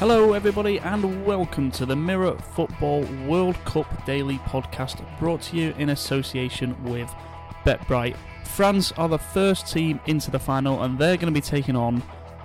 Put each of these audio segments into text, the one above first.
Hello, everybody, and welcome to the Mirror Football World Cup Daily Podcast brought to you in association with BetBright. France are the first team into the final, and they're going to be taking on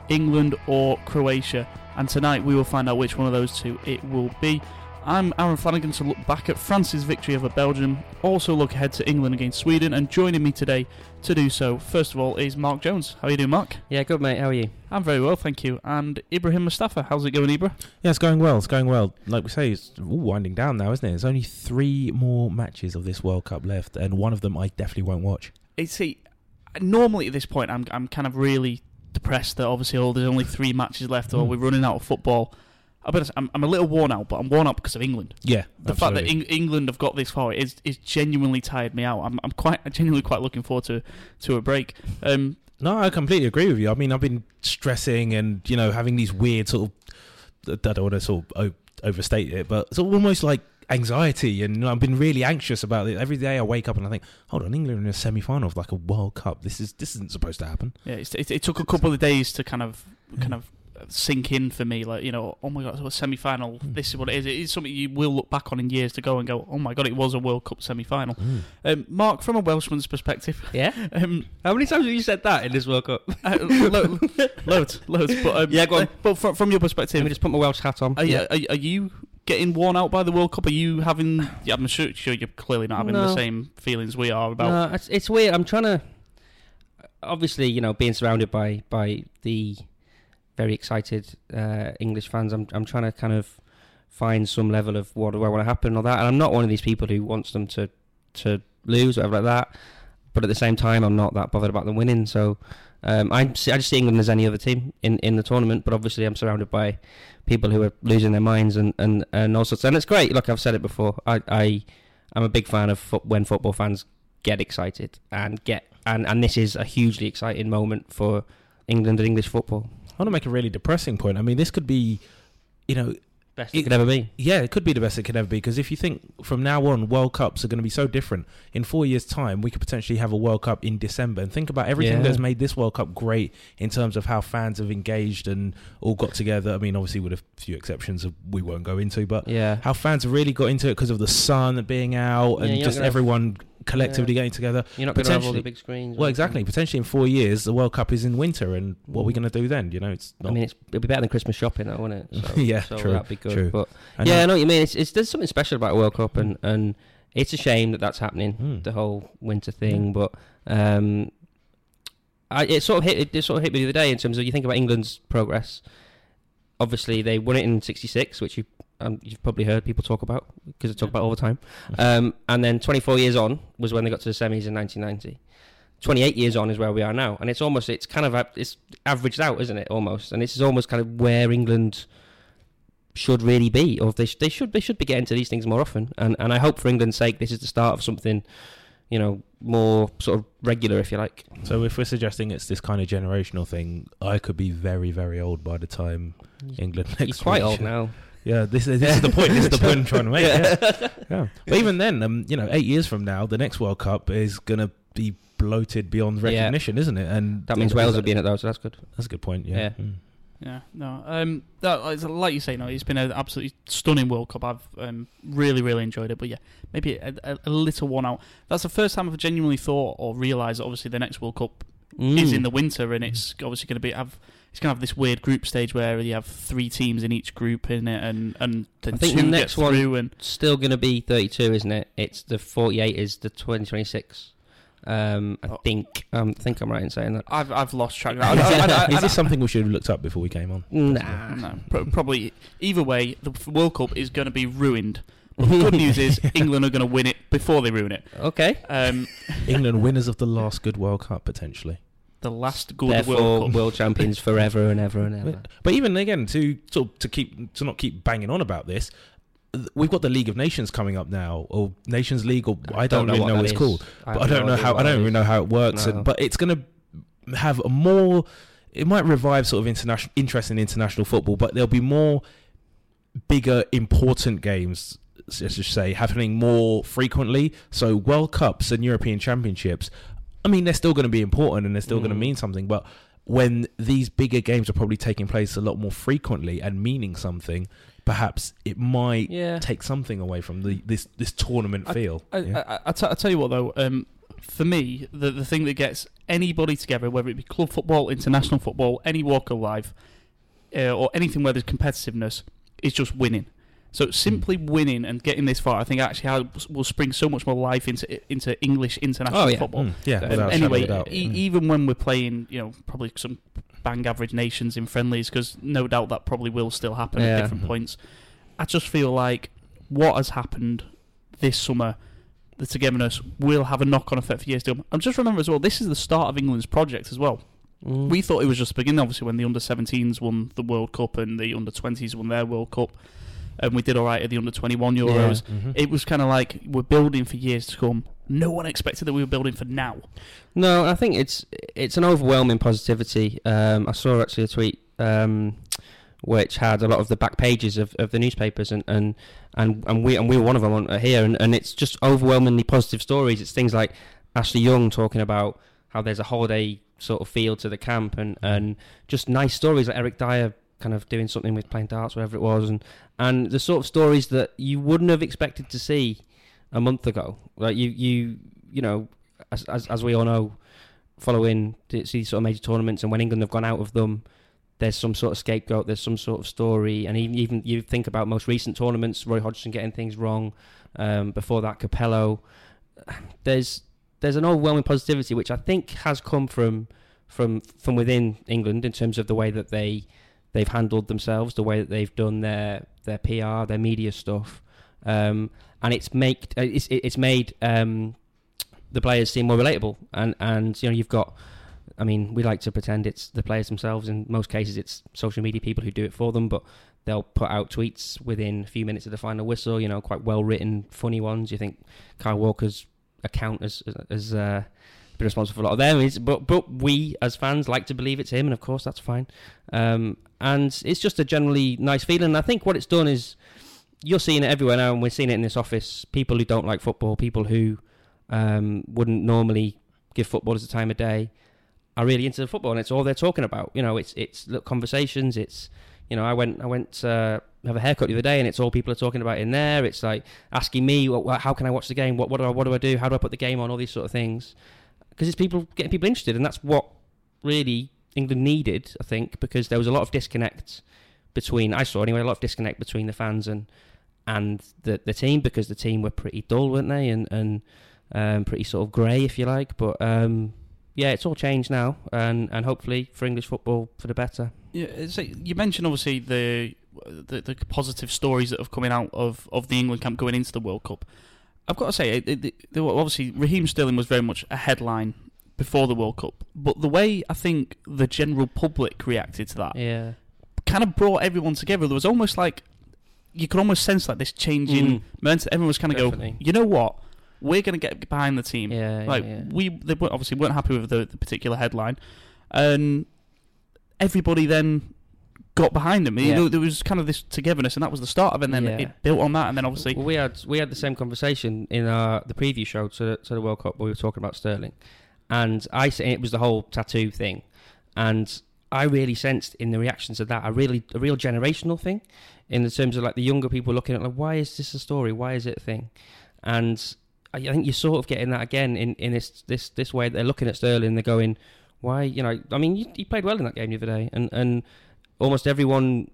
England or Croatia. And tonight we will find out which one of those two it will be. I'm Aaron Flanagan to look back at France's victory over Belgium, also look ahead to England against Sweden, and joining me today to do so, first of all, is Mark Jones. How are you doing, Mark? Yeah, good mate. How are you? I'm very well, thank you. And Ibrahim Mustafa, how's it going, Ibra? Yeah, it's going well. It's going well. Like we say, it's all winding down now, isn't it? There's only three more matches of this World Cup left, and one of them I definitely won't watch. It's see, normally at this point, I'm I'm kind of really depressed that obviously, oh, there's only three matches left, or Mm. we're running out of football. I'm, I'm a little worn out, but I'm worn out because of England. Yeah, The fact that Eng- England have got this far is is genuinely tired me out. I'm I'm quite genuinely quite looking forward to to a break. Um, no, I completely agree with you. I mean, I've been stressing and you know having these weird sort of. I don't want to sort of overstate it, but it's almost like anxiety, and you know, I've been really anxious about it. Every day I wake up and I think, hold on, England in a semi-final of like a World Cup. This is this isn't supposed to happen. yeah, it's, it, it took a couple of days to kind of kind Mm. of sink in for me. Like you know, oh my god, so a semi final. Mm. This is what it is. It is something you will look back on in years to go and go, oh my god, it was a World Cup semi final. Um, Mark, from a Welshman's perspective, Yeah. um, How many times have you said that in this World Cup? uh, lo- loads, loads. But um, Yeah, go on. uh, But from, from your perspective, Let me just put my Welsh hat on. Are, you, are, are you getting worn out by the World Cup? Are you having? Yeah, I'm sure, sure you're clearly not having the same feelings we are about. No, it's, it's weird. I'm trying to. Obviously, you know, being surrounded by by the very excited uh, English fans, I'm I'm trying to kind of find some level of what do I want to happen or that. And I'm not one of these people who wants them to to lose whatever like that. But at the same time, I'm not that bothered about them winning. So um, I I just see England as any other team in, in the tournament. But obviously, I'm surrounded by people who are losing their minds and and and all sorts. And it's great. Look, I've said it before. I I I'm a big fan of fo- when football fans get excited and get and and this is a hugely exciting moment for England and English football. I want to make a really depressing point. I mean, this could be, you know, Best It- it could ever be. Yeah, it could be the best it could ever be because if you think from now on, World Cups are going to be so different. In four years' time, we could potentially have a World Cup in December. And think about everything Yeah. that's made this World Cup great in terms of how fans have engaged and all got together. I mean, obviously, with a few exceptions we won't go into, but Yeah. how fans have really got into it because of the sun being out and you're just have- collectively getting together. You're not going to have all potentially- the big screens. Well, exactly. Potentially in four years, the World Cup is in winter, and what are we going to do then? You know, it's I mean, it's, it'll be better than Christmas shopping, though, won't it? So, Yeah, so true, That'd be good. true. But I yeah, I know- what you mean. It's, it's there's something special about a World Cup, and and it's a shame that that's happening. Mm. The whole winter thing, but um, I it sort of hit it, sort of hit me the other day in terms of you think about England's progress. Obviously, they won it in '66, which you um, you've probably heard people talk about because they talk about all the time. Um, and then 24 years on was when they got to the semis in 1990. 28 years on is where we are now, and it's almost it's kind of it's averaged out, isn't it? Almost, and this is almost kind of where England should really be, or they sh- they should they should be getting to these things more often. And and I hope for England's sake, this is the start of something, you know, more sort of regular, if you like. So if we're suggesting it's this kind of generational thing, I could be very, very old by the time England next. You're quite old now. Yeah, this is this is the point. This is the point I'm trying to make. Yeah. yeah. But even then, um, you know, eight years from now, the next World Cup is gonna be bloated beyond Yeah. recognition, isn't it? And That means Wales will be in it though, so that's good. That's a good point. Yeah. Yeah. Mm. Yeah, no. Um, that, it's like you say, no. It's been an absolutely stunning World Cup. I've um, really, really enjoyed it. But yeah, maybe a, a, a little one out. That's the first time I've genuinely thought or realised that obviously the next World Cup is Mm. in the winter, and it's obviously going to be have. It's going to have this weird group stage where you have three teams in each group in it, and and then I think two the get next one- through. And still going to be 32, isn't it? It's the 48 is the 2026. Um, I Oh. think um, I think I'm right in saying that. I've I've lost track. Is, I, I, I, I, is this something we should have looked up before we came on? Nah. No, probably. Either way, the World Cup is going to be ruined. But the good news is England are going to win it before they ruin it. Okay. Um, England winners of the last good World Cup potentially. The last good Therefore, World world, champions forever and ever and ever. But even again, to sort to keep to not keep banging on about this, we've got the League of Nations coming up now, or Nations League, or I don't, really what know what it's is. called. have but I don't know how I don't really know how it works. No. And, but it's going to have a more. It might revive sort of international interest in international football, but there'll be more bigger, important games. Let's just say happening more frequently. So World Cups and European Championships. I mean, they're still going to be important and they're still going to Mm. mean something, but when these bigger games are probably taking place a lot more frequently and meaning something, perhaps it might Yeah. take something away from the this this tournament feel. I, yeah. I, I, t- I tell you what though, um, for me, the the thing that gets anybody together, whether it be club football, international football, any walk of life, uh, or anything where there's competitiveness, is just winning. So simply winning and getting this far, I think actually will spring so much more life into into English international Oh, yeah. football. Mm, yeah, Um, without a shadow of anyway, e- Mm. even when we're playing, you know, probably some bang average nations in friendlies, because no doubt that probably will still happen Yeah. at different Mhm. points. I just feel like what has happened this summer, the togetherness, will have a knock-on effect for years to come. I'm just remember as well, this is the start of England's project as well. Mm. We thought it was just the beginning, obviously, when the under-17s won the World Cup and the under-20s won their World Cup, and we did all right at the under-21 Euros. Mhm. It was kind of like we're building for years to come. No one expected that we were building for now. No, I think it's it's an overwhelming positivity. Um, I saw actually a tweet um, which had a lot of the back pages of, of the newspapers, and, and, and, and we and we were one of them on, here, and, and it's just overwhelmingly positive stories. It's things like Ashley Young talking about how there's a holiday sort of feel to the camp, and, and just nice stories like Eric Dier kind of doing something with playing darts, whatever it was, and and the sort of stories that you wouldn't have expected to see a month ago. Like you you you know, as as, as we all know, following these sort of major tournaments, and when England have gone out of them, there's some sort of scapegoat, there's some sort of story, and even even you think about most recent tournaments, Roy Hodgson getting things wrong. Um, before that, Capello. There's there's an overwhelming positivity which I think has come from from from within England in terms of the way that they they've handled themselves, the way that they've done their their PR, their media stuff, um, and it's make uh, it's it's made um, the players seem more relatable. And and you know you've got, I mean, we like to pretend it's the players themselves. In most cases, it's social media people who do it for them, but they'll put out tweets within a few minutes of the final whistle. You know, quite well written, funny ones. You think Kyle Walker's account as as uh, been responsible for a lot of them. It's, but but we as fans like to believe it's him, and of course that's fine. Um, and it's just a generally nice feeling. I think what it's done is you're seeing it everywhere now, and we're seeing it in this office. People who don't like football, people who um, wouldn't normally give footballers a time of day, are really into the football, and it's all they're talking about. You know, it's it's look, conversations. It's you know, I went I went to have a haircut the other day, and it's all people are talking about in there. It's like asking me, well, how can I watch the game? What what do I what do I do? How do I put the game on? All these sort of things, because it's people getting people interested, and that's what really England needed, I think, because there was a lot of disconnect between I saw anyway a lot of disconnect between the fans and and the the team because the team were pretty dull, weren't they? And and um, pretty sort of grey, if you like. But um, yeah, it's all changed now, and and hopefully for English football for the better. Yeah, so you mentioned obviously the, the the positive stories that have coming out of, of the England camp going into the World Cup. I've got to say, it, it, it- obviously Raheem Sterling was very much a headline before the World Cup, but the way I think the general public reacted to that Yeah, kind of brought everyone together. There was almost like you could almost sense like this changing Mm. momentum. Everyone was kind of go, you know what? We're going to get behind the team. yeah, Like yeah, yeah. we, they weren't, obviously weren't happy with the, the particular headline, and everybody then got behind them. You Yeah. know, there was kind of this togetherness, and that was the start of it. And then Yeah. it built on that, and then obviously, Well, we had we had the same conversation in our the preview show to to the World Cup where we were talking about Sterling, and I it was the whole tattoo thing, and I really sensed in the reactions of that a really a real generational thing, in the terms of like the younger people looking at like why is this a story? Why is it a thing? And I, I think you're sort of getting that again in, in this this this way. They're looking at Sterling, they're going, why? You know, I mean, you, he played well in that game the other day, and and almost everyone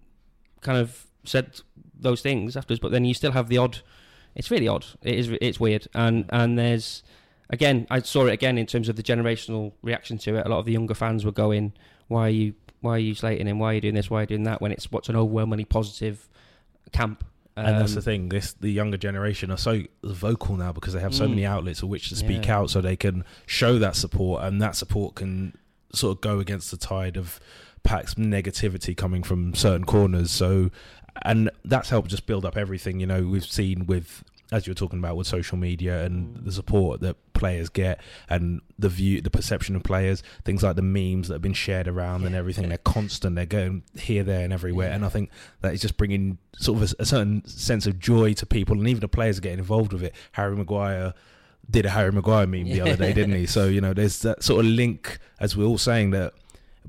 kind of said those things afterwards. But then you still have the odd. It's really odd. It is. It's weird. And and there's again, I saw it again in terms of the generational reaction to it. A lot of the younger fans were going, "Why are you? Why are you slating him? Why are you doing this? Why are you doing that?" When it's what's an overwhelmingly positive camp. and that's Um, the thing. This the younger generation are so vocal now because they have so Mm. many outlets of which to speak Yeah. out, so they can show that support, and that support can sort of go against the tide of perhaps negativity coming from certain corners. So, and that's helped just build up everything. You know, we've seen with as you were talking about with social media and the support that players get and the view the perception of players things like the memes that have been shared around and everything they're constant they're going here there and everywhere. And i think that is just bringing sort of a, a certain sense of joy to people. And even the players are getting involved with it. Harry maguire did a harry maguire meme the other day didn't he? So you know there's that sort of link as we're all saying that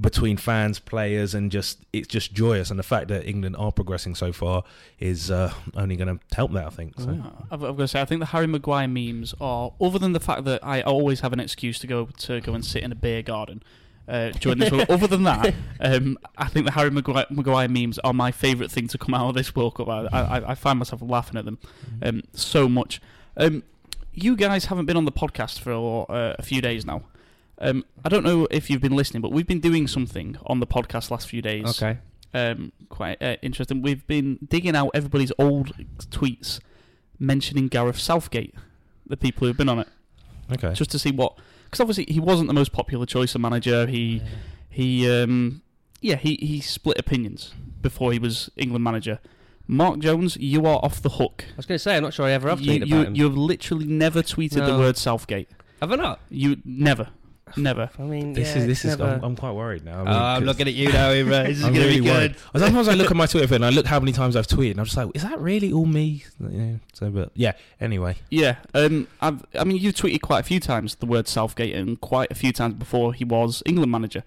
between fans, players, and just it's just joyous. And the fact that England are progressing so far is uh, only going to help that. I think. So. Yeah, I've, I've got to say, I think the Harry Maguire memes are, other than the fact that I always have an excuse to go to go and sit in a beer garden uh, during this World. Other than that, um, I think the Harry Maguire, Maguire memes are my favourite thing to come out of this World Cup. I, I, I find myself laughing at them um, so much. Um, you guys haven't been on the podcast for uh, a few days now. Um, I don't know if you've been listening, but we've been doing something on the podcast last few days. Okay. Um, quite uh, interesting. We've been digging out everybody's old tweets mentioning Gareth Southgate, the people who've been on it, Okay. just to see what. Because obviously he wasn't the most popular choice of manager. He he um, yeah he he split opinions before he was England manager. Mark Jones, you are off the hook. I was going to say, I'm not sure I ever have You, tweeted you, about him. you have literally never tweeted the word Southgate. have I not? You never, never. I mean, This yeah, is this is. never- I'm, I'm quite worried now. I Oh, mean, I'm 'cause looking at you now, Ibra. This is I'm going to really be worried. good. Sometimes I look at my Twitter feed and I look how many times I've tweeted, and I'm just like, is that really all me? Yeah, so, but yeah. Anyway, Yeah, um, I've, I mean, you've tweeted quite a few times the word Southgate, and quite a few times before he was England manager.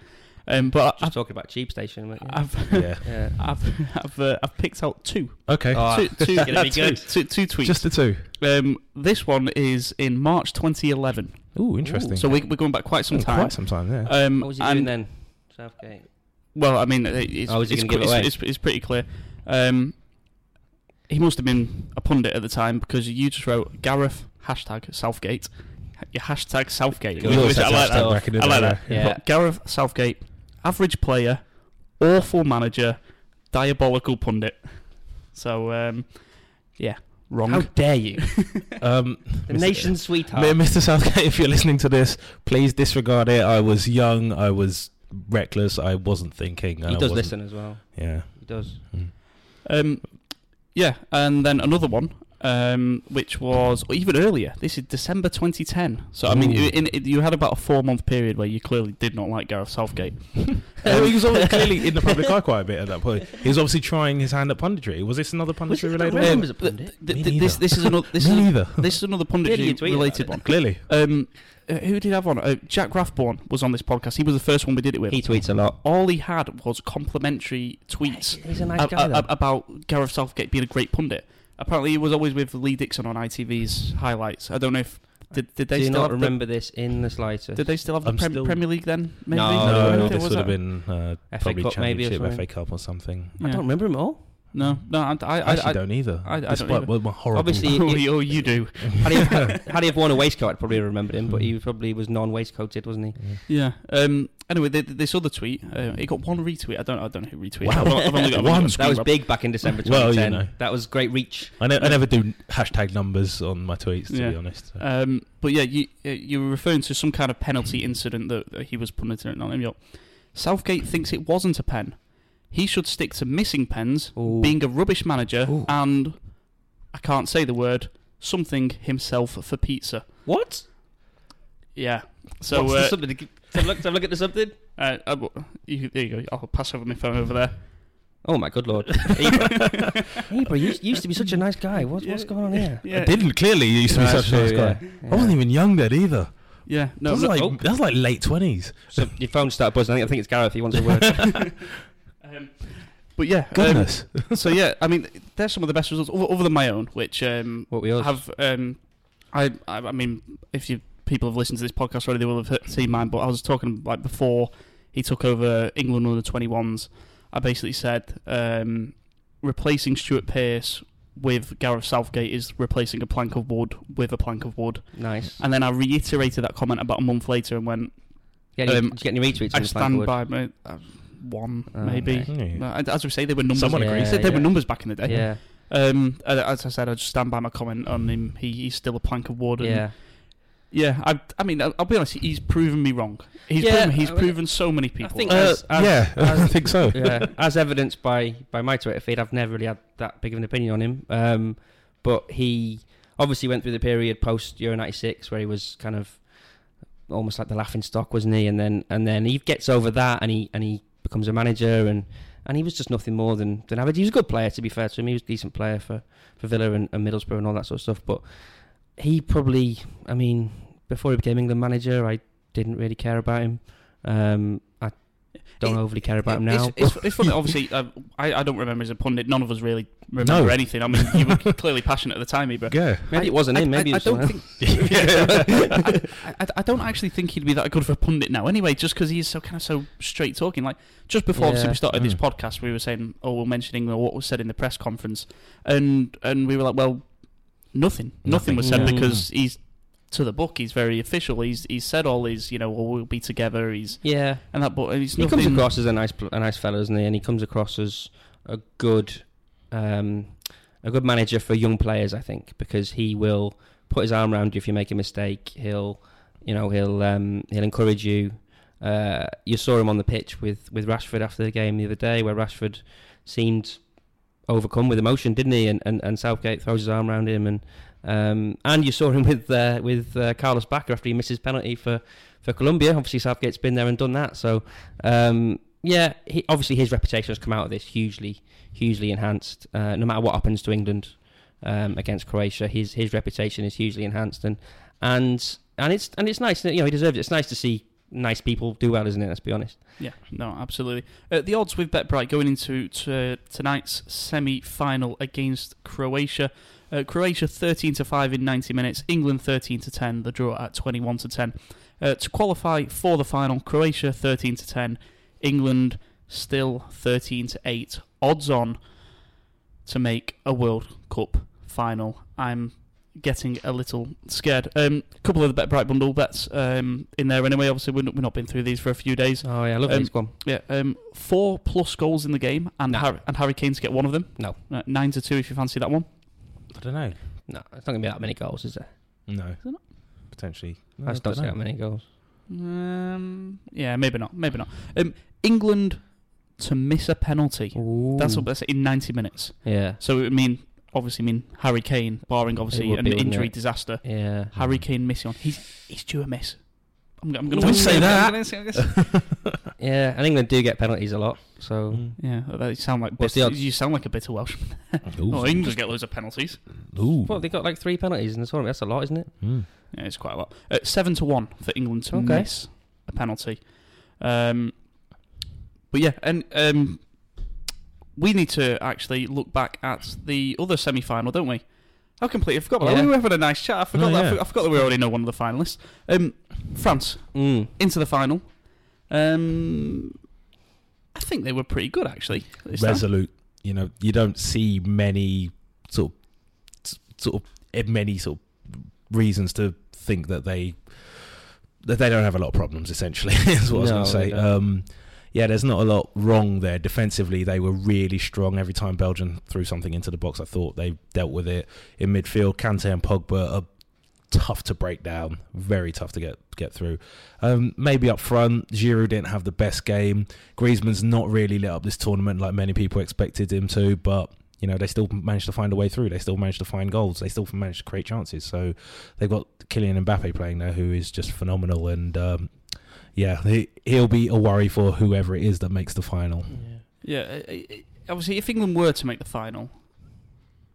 Um, but Just I've, talking about cheap station. But yeah. I've, yeah. yeah. I've, I've, uh, I've picked out two, Okay. Oh, two, two, it's gonna be two- good. two- two tweets. Just the two. um, this one is in March 2011, Ooh, interesting. so we, we're going back quite some Oh, time. Quite some time. Yeah. Um, What was he and- doing then? Southgate. Well, I mean, it's, Oh, is it's, gonna give qu- it it's, it's, it's pretty clear. Um, he must have been a pundit at the time because you just wrote Gareth hashtag Southgate. Your hashtag Southgate. Good. We always Which I like that. back in I like that. yeah. But Gareth Southgate, average player, awful manager, diabolical pundit. So, um, yeah, wrong. How dare you? Um, The Mr. nation's sweetheart. Mr. Southgate, if you're listening to this, please disregard it. I was young. I was reckless. I wasn't thinking. and he I does listen as well. Yeah. He does. Mm. Um, yeah, and then another one, um, which was even earlier. This is December 2010. So I mean, in, in, you had about a four-month period where you clearly did not like Gareth Southgate. Uh, he was obviously clearly in the public eye quite a bit at that point. He was obviously trying his hand at punditry. Was this another punditry related remember one? him a pundit. th- th- this this is another this is this is another punditry related one. Clearly. Um, uh, who did have on? Uh, Jack Rathborn was on this podcast. He was the first one we did it with. He tweets a lot. All he had was complimentary tweets He's a nice guy, though. about Gareth Southgate being a great pundit. Apparently, he was always with Lee Dixon on ITV's highlights. I don't know if did, did they Do still not have the- remember this in the slightest. Did they still have the I'm Prem- still- Premier League then? Maybe? No, No, no, no, no, this was would have that- been uh, FA probably Cup maybe or Championship, something. FA Cup or something. I Yeah. don't remember him at all. No, no, I, I, I actually I, don't either. I- I Despite don't either. what my horrible. Obviously, oh, you, you do. Had he, had he have worn a waistcoat, I'd probably have remembered him, but he probably was non-waistcoated, wasn't he? Yeah. Um. Anyway, th th- this other tweet, uh, it got one retweet. I don't, I don't know who retweeted. Wow. I've only- got, I've only got a One. That was big back in December Well, 2010. you know. That was great reach. I, ne- I never do hashtag numbers on my tweets, to Yeah. be honest. So. Um, but yeah, you uh, you were referring to some kind of penalty incident that, that he was punting on him. Southgate thinks it wasn't a pen. He should stick to missing pens, Ooh. being a rubbish manager, Ooh. and I can't say the word something himself for pizza. What? Yeah. So What's uh, the something? to- to look, to look at the something? uh, uh, you, there you go. I'll pass over my phone over there. Oh my good lord! Ibra, Ibra, you used to be such a nice guy. What's what's going on here? Yeah. I didn't clearly. You used to be No, such a nice guy. yeah. I wasn't even young then either. Yeah. No. that was no- like oh. that was like late twenties. So your phone started buzzing. I think, I think it's Gareth. He wants a word. Um, but yeah. um, Goodness. so yeah, I mean, there's some of the best results other, other than my own, which um, what we all have. Um, I, I I mean, if you people have listened to this podcast already, they will have seen mine. But I was talking like before he took over England under 21s. I basically said um, replacing Stuart Pearce with Gareth Southgate is replacing a plank of wood with a plank of wood. nice. And then I reiterated that comment about a month later and went, Yeah, you, um, did you get any retweets? I on the stand Blackwood? by my uh, one Oh, maybe. okay. Yeah. Uh, As we say, they were numbers. Someone Yeah, agrees. They, they yeah. were numbers back in the day. Yeah, Um, as I said, I just stand by my comment on him. He, he's still a plank of wood. Yeah. yeah. I, I mean, I'll, I'll be honest. He's proven me wrong. He's Yeah, proven, he's I mean, proven so many people. think Uh, as- as- yeah, as- I think so. yeah, as evidenced by by my Twitter feed, I've never really had that big of an opinion on him. Um, but he obviously went through the period post Euro '96 where he was kind of almost like the laughing stock, wasn't he? And then and then he gets over that, and he and he becomes a manager, and and he was just nothing more than than average. He was a good player, to be fair to him. He was a decent player for for Villa and, and Middlesbrough and all that sort of stuff. But he probably, I mean, before he became England manager, I didn't really care about him. Um, I don't It- overly care about him now. It's, it's, funny, obviously, uh, I, I don't remember as a pundit. None of us really remember No. anything. I mean, you were clearly passionate at the time, Ibra. Yeah. maybe I- it wasn't I, him. Maybe I, I it was don't think. else. I, I, I don't actually think he'd be that good of a pundit now. Anyway, just because he's so kind of so straight talking. Like just before obviously Yeah. we started this Mm. podcast, we were saying, "Oh, we're mentioning what was said in the press conference," and and we were like, "Well, nothing, nothing, Nothing. was said Yeah. because he's." To the book, he's very official. He's he's said all his, you know, well, we'll be together. He's yeah, and that, but he's he comes across as a nice, a nice fellow, isn't he? And he comes across as a good, um, a good manager for young players. I think because he will put his arm around you if you make a mistake. He'll, you know, he'll um, he'll encourage you. Uh, you saw him on the pitch with with Rashford after the game the other day, where Rashford seemed overcome with emotion, didn't he? And and, and Southgate throws his arm around him, and um, and you saw him with uh, with uh, Carlos Bacca after he misses penalty for for Colombia. Obviously, Southgate's been there and done that. So um, yeah, he, obviously his reputation has come out of this hugely hugely enhanced. Uh, no matter what happens to England um, against Croatia, his his reputation is hugely enhanced, and and and it's and it's nice. You know, he deserves it. It's nice to see nice people do well, isn't it? Let's be honest. Yeah, no, absolutely. Uh, the odds with BetBright going into to tonight's semi-final against Croatia. Uh, Croatia 13 to 5 in 90 minutes, England 13 to 10, the draw at 21 to 10. Uh, to qualify for the final, Croatia 13 to 10, England still 13 to 8. Odds on to make a World Cup final. I'm getting a little scared. A um, couple of the BetBright bundle bets um, in there anyway. Obviously, we've not, we've not been through these for a few days. Oh yeah, I love Um, these. Go on. Yeah, um, four plus goals in the game, and Nah. Harry, and Harry Kane to get one of them. No. Uh, nine to two if you fancy that one. I don't know. No, it's not gonna be that many goals, is there? No. Is it not? Potentially. I just don't see know. that many goals. Um, yeah, maybe not. Maybe not. Um, England to miss a penalty. That's what that's in ninety minutes. Yeah. So it would mean obviously mean Harry Kane, barring obviously would an be, wouldn't injury it? disaster. Yeah. Harry Kane missing on. He's he's due a miss. I'm, I'm going Don't say that. Yeah, and England do get penalties a lot. So Mm. Yeah, that sound like What's bit, the odds? you sound like a bitter Welshman. Ooh. Oh, England get loads of penalties. Ooh. well, they got like three penalties in the tournament. That's a lot, isn't it? Mm. Yeah, it's quite a lot. Uh, seven to one for England to Okay. miss a penalty. Um, but yeah, and um, we need to actually look back at the other semi-final, don't we? I completely forgot about that. We were having a nice chat. I forgot Oh, that. I yeah. forgot- I forgot that we already know one of the finalists. Um, France Mm. into the final. Um, I think they were pretty good actually. this time. Resolute. You know, you don't see many sort of sort of eh, many sort of reasons to think that they that they don't have a lot of problems. Essentially, is what I was going to say. Um, yeah, there's not a lot wrong there. Defensively, they were really strong. Every time Belgium threw something into the box, I thought they dealt with it. In midfield, Kante and Pogba are tough to break down, very tough to get get through. Um, maybe up front, Giroud didn't have the best game. Griezmann's not really lit up this tournament like many people expected him to, but you know they still managed to find a way through. They still managed to find goals. They still managed to create chances. So they've got Kylian Mbappe playing there, who is just phenomenal. And um, yeah, he, he'll be a worry for whoever it is that makes the final. Yeah, uh, uh, obviously, if England were to make the final,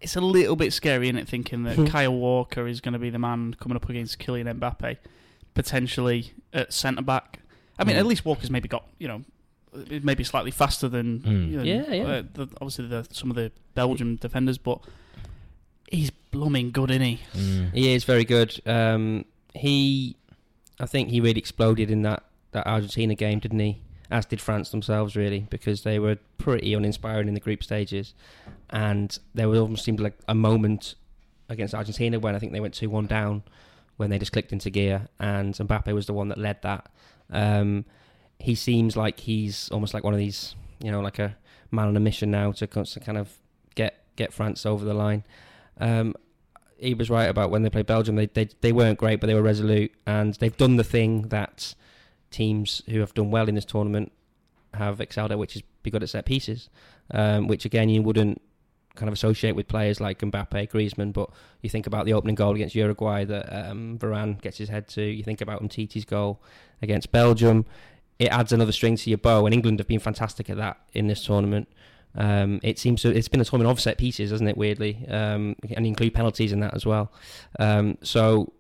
it's a little bit scary, isn't it? Thinking that Hmm. Kyle Walker is going to be the man coming up against Kylian Mbappe, potentially at centre back. I mean, Hmm. at least Walker's maybe got you know, maybe slightly faster than Hmm. you know, Yeah, yeah. uh, the, obviously the, some of the Belgian defenders, but he's blooming good, isn't he? Mm. He is very good. Um, he, I think he really exploded in that, that Argentina game, didn't he? As did France themselves, really, because they were pretty uninspiring in the group stages, and there was almost seemed like a moment against Argentina when I think they went two one down, when they just clicked into gear, and Mbappe was the one that led that. Um, he seems like he's almost like one of these, you know, like a man on a mission now to, kind of get get France over the line. Um, he was right about when they played Belgium. They, they they weren't great, but they were resolute, and they've done the thing that teams who have done well in this tournament have excelled at, which is be good at set pieces. Um, which again you wouldn't kind of associate with players like Mbappe, Griezmann, but you think about the opening goal against Uruguay that um, Varane gets his head to. You think about Umtiti's goal against Belgium. It adds another string to your bow, and England have been fantastic at that in this tournament. Um, it seems to it's been a tournament of set pieces, hasn't it? Weirdly, um, and include penalties in that as well. Um, so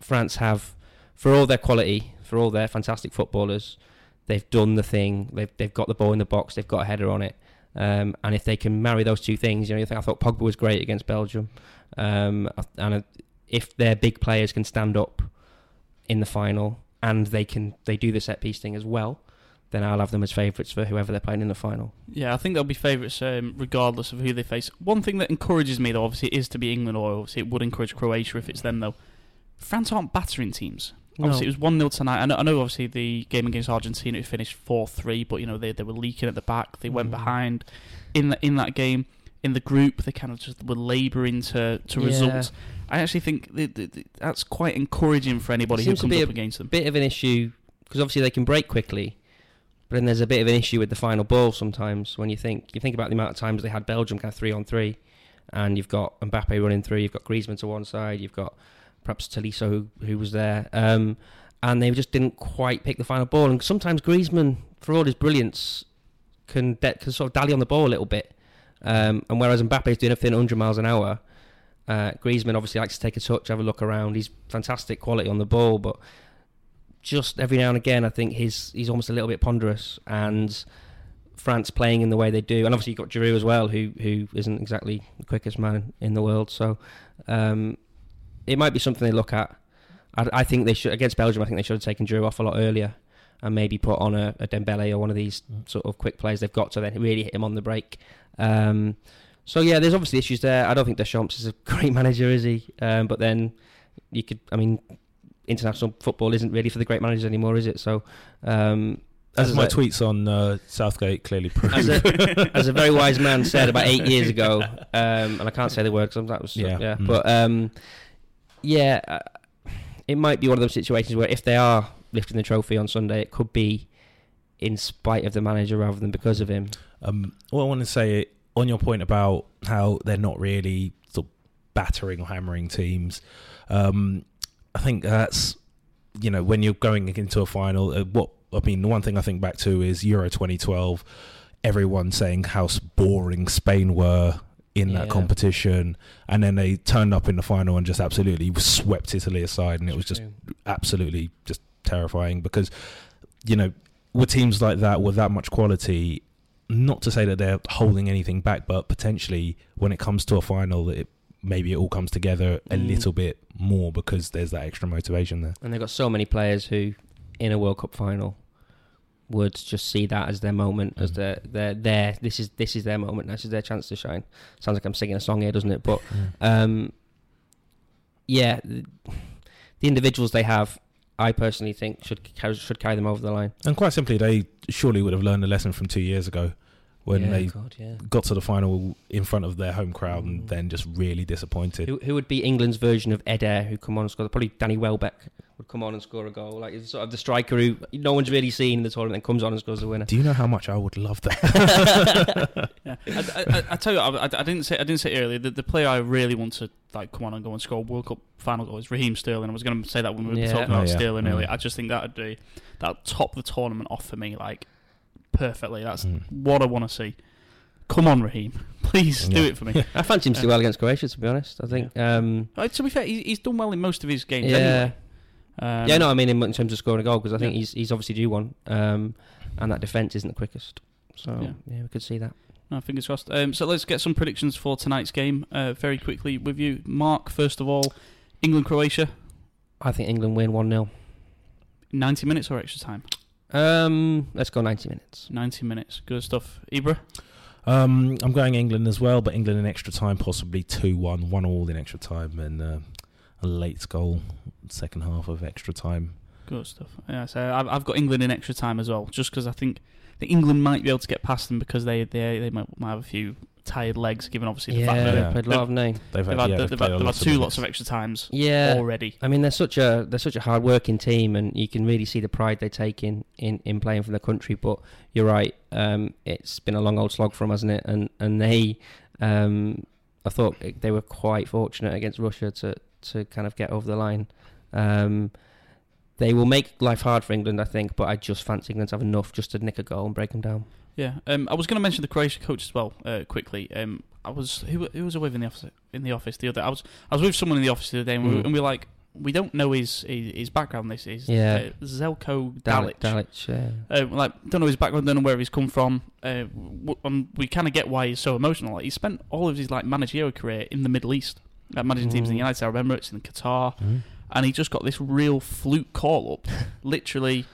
France have, for all their quality, for all their fantastic footballers, they've done the thing. They've they've got the ball in the box. They've got a header on it. Um, and if they can marry those two things, you know, I think I thought Pogba was great against Belgium, um, and uh, if their big players can stand up in the final and they can they do the set piece thing as well, then I'll have them as favourites for whoever they're playing in the final. Yeah, I think they'll be favourites um, regardless of who they face. One thing that encourages me, though, obviously, is to be England, or obviously it would encourage Croatia if it's them, though. France aren't battering teams. Obviously, it was 1 0 tonight. I know, I know, obviously, the game against Argentina it finished 4 3, but, you know, they, they were leaking at the back. They went Mm. behind in, the, in that game. In the group, they kind of just were labouring to, to Yeah. results. I actually think th th th that's quite encouraging for anybody who comes up a against them. A bit of an issue because obviously they can break quickly, but then there's a bit of an issue with the final ball sometimes when you think you think about the amount of times they had Belgium kind of three on three, and you've got Mbappe running through, you've got Griezmann to one side, you've got perhaps Tolisso who, was there, um, and they just didn't quite pick the final ball. And sometimes Griezmann, for all his brilliance, can de- can sort of dally on the ball a little bit, um, and whereas Mbappe is doing a at 100 miles an hour. Uh, Griezmann obviously likes to take a touch, have a look around. He's fantastic quality on the ball, but just every now and again, I think he's he's almost a little bit ponderous. And France playing in the way they do, and obviously you've got Giroud as well, who who isn't exactly the quickest man in the world. So um, it might be something they look at. I, I think they should against Belgium. I think they should have taken Giroud off a lot earlier and maybe put on a, a Dembele or one of these Mm. sort of quick players they've got to then really hit him on the break. Um, so yeah, there's obviously issues there. I don't think Deschamps is a great manager, is he? Um, but then you could, I mean, international football isn't really for the great managers anymore, is it? So, um, As as my a- tweets on uh, Southgate clearly prove. as a, as a very wise man said about eight years ago, um, and I can't say the word because that was Yeah. yeah, Mm. but um, yeah, uh, it might be one of those situations where if they are lifting the trophy on Sunday, it could be in spite of the manager rather than because of him. Um, what I want to say on your point about how they're not really sort of battering or hammering teams, um, I think that's you know when you're going into a final. Uh, what I mean, the one thing I think back to is Euro 2012. Everyone saying how boring Spain were in that Yeah. competition, and then they turned up in the final and just absolutely swept Italy aside, and it was just absolutely just terrifying because you know with teams like that with that much quality not to say that they're holding anything back but potentially when it comes to a final it maybe it all comes together a Mm. little bit more because there's that extra motivation there And they've got so many players who, in a World Cup final, would just see that as their moment, as Mm. their their their this is this is their moment. This is their chance to shine. Sounds like I'm singing a song here, doesn't it? But um, yeah, the, the individuals they have, I personally think should should carry them over the line. and quite simply they surely would have learned a lesson from two years ago when yeah, they God, yeah. got to the final in front of their home crowd Mm. and then just really disappointed Who, who would be England's version of Eder, who come on and score? Probably Danny Welbeck would come on and score a goal. Like he's sort of the striker who no one's really seen in the tournament, and comes on and scores the winner. do you know how much i would love that Yeah, I, I, I, I tell you, I, I, I didn't say I didn't say earlier. that the player I really want to like come on and go and score World Cup final goal is Raheem Sterling. I was perfectly. That's Mm. what I want to see. Come on, Raheem, please do it for me. I fancy him to do well against Croatia, to be honest. I think. Um, Uh, to be fair, he, he's done well in most of his games. yeah. Anyway. Um, yeah, no, I mean in, in terms of scoring a goal because I think Yeah. he's he's obviously due one, um, and that defense isn't the quickest. So Yeah. yeah, we could see that. No, fingers crossed. Um, so let's get some predictions for tonight's game uh, very quickly with you, Mark. First of all, England Croatia, I think England win one 0 ninety minutes or extra time? Um, let's go ninety minutes. Ninety minutes, good stuff. Ibra, Um, I'm going England as well, but England in extra time, possibly 2 1, 1 all in extra time, and uh, a late goal, second half of extra time. good stuff. Yeah, so I've, I've got England in extra time as well, just because I think I England might be able to get past them because they they they might, might have a few tired legs, given obviously the yeah, fact that they've played a lot of name. They've, they've had, had, yeah, they've, they've had, played a they've had lot two lots of extra times Yeah, already. I mean they're such a they're such a hard working team, and you can really see the pride they take in, in, in playing for the country. But you're right, um, it's been a long old slog for them, hasn't it? And and they, um, I thought they were quite fortunate against Russia to to kind of get over the line. Um, they will make life hard for England, I think, but I just fancy England to have enough just to nick a goal and break them down. Yeah, um, I was going to mention the Croatia coach as well uh, quickly. Um, I was who, who was I with in the office in the office the other. I was I was with someone in the office the other day, and, we, were, Mm. and we were like, we don't know his his, his background. This is Yeah. uh, Zlatko Dalic, Dalic. Yeah. Uh, like don't know his background, don't know where he's come from. Uh, w- um, we kind of get why he's so emotional. Like, he spent all of his like managerial career in the Middle East, like managing teams in the Mm. United Arab Emirates, in Qatar, Mm. and he just got this real fluke call up, literally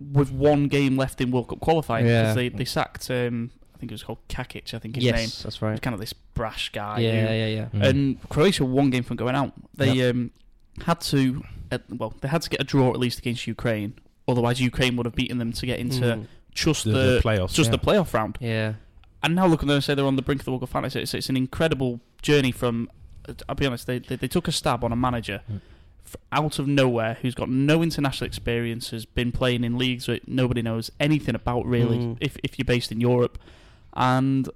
with one game left in World Cup qualifying because they they sacked. Um, I think it was called Kakic. I think his yes, name. that's He's right. kind of this brash guy. Yeah, who- yeah, yeah. Mm. and Croatia one game from going out. They um, had to, uh, well, they had to get a draw at least against Ukraine. Otherwise, Ukraine would have beaten them to get into Mm. just the, the, the playoffs. just yeah. the playoff round. Yeah. And now look at them and say they're on the brink of the World Cup final. It's, it's an incredible journey from. I'll be honest, they, they they took a stab on a manager Mm. F- out of nowhere who's got no international experience, has been playing in leagues that nobody knows anything about really. Mm. If if you're based in Europe, and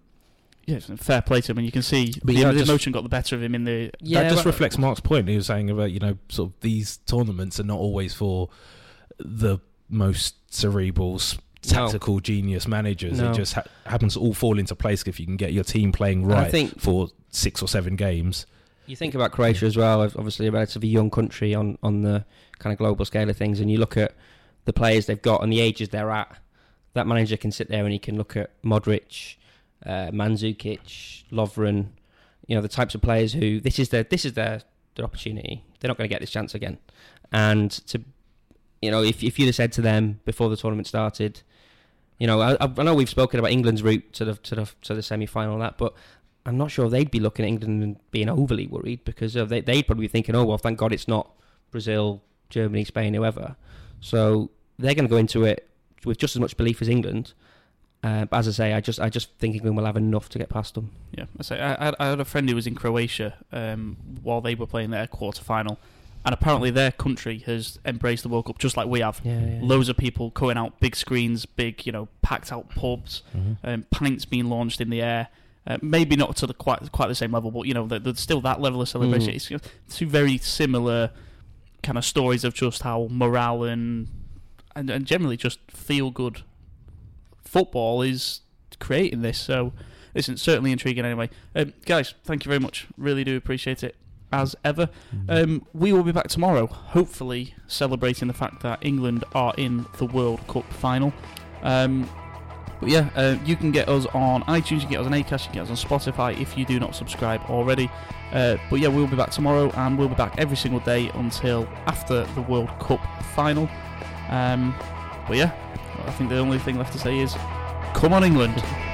yeah, it's fair play to him, and you can see But the, yeah, the just- emotion got the better of him in the Yeah, that just well- reflects Mark's point. He was saying about you know sort of these tournaments are not always for the most cerebral, s- No. tactical genius managers. No. It just ha- happens to all fall into place if you can get your team playing And I right think for six or seven games. You think about Croatia as well, obviously a relatively young country on, on the kind of global scale of things, and you look at the players they've got and the ages they're at. That manager can sit there and he can look at Modric, uh, Mandzukic, Lovren, you know the types of players who this is their this is their, their opportunity. They're not going to get this chance again, and to you know if if you'd have said to them before the tournament started, you know I, I know we've spoken about England's route to the to the to the semi final that, but I'm not sure they'd be looking at England and being overly worried because of they, they'd probably be thinking, oh, well, thank God it's not Brazil, Germany, Spain, whoever. So they're going to go into it with just as much belief as England. Uh, but as I say, I just I just think England will have enough to get past them. Yeah, I say I, I- had a friend who was in Croatia um, while they were playing their quarter final, and apparently their country has embraced the World Cup just like we have. Yeah, yeah. Loads of people going out, big screens, big you know packed out pubs, um, pints being launched in the air. Uh, maybe not to the quite quite the same level, but you know there's still that level of celebration. Mm. It's you know, two very similar kind of stories of just how morale and and, and generally just feel good football is creating this. So listen, certainly intriguing anyway. Um, guys, thank you very much. Really do appreciate it as ever. Um, we will be back tomorrow, hopefully celebrating the fact that England are in the World Cup final. Um, but yeah, uh, you can get us on iTunes, you can get us on Acast, you can get us on Spotify if you do not subscribe already. Uh, but yeah, we'll be back tomorrow, and we'll be back every single day until after the World Cup final. Um, but yeah, I think the only thing left to say is, come on, England.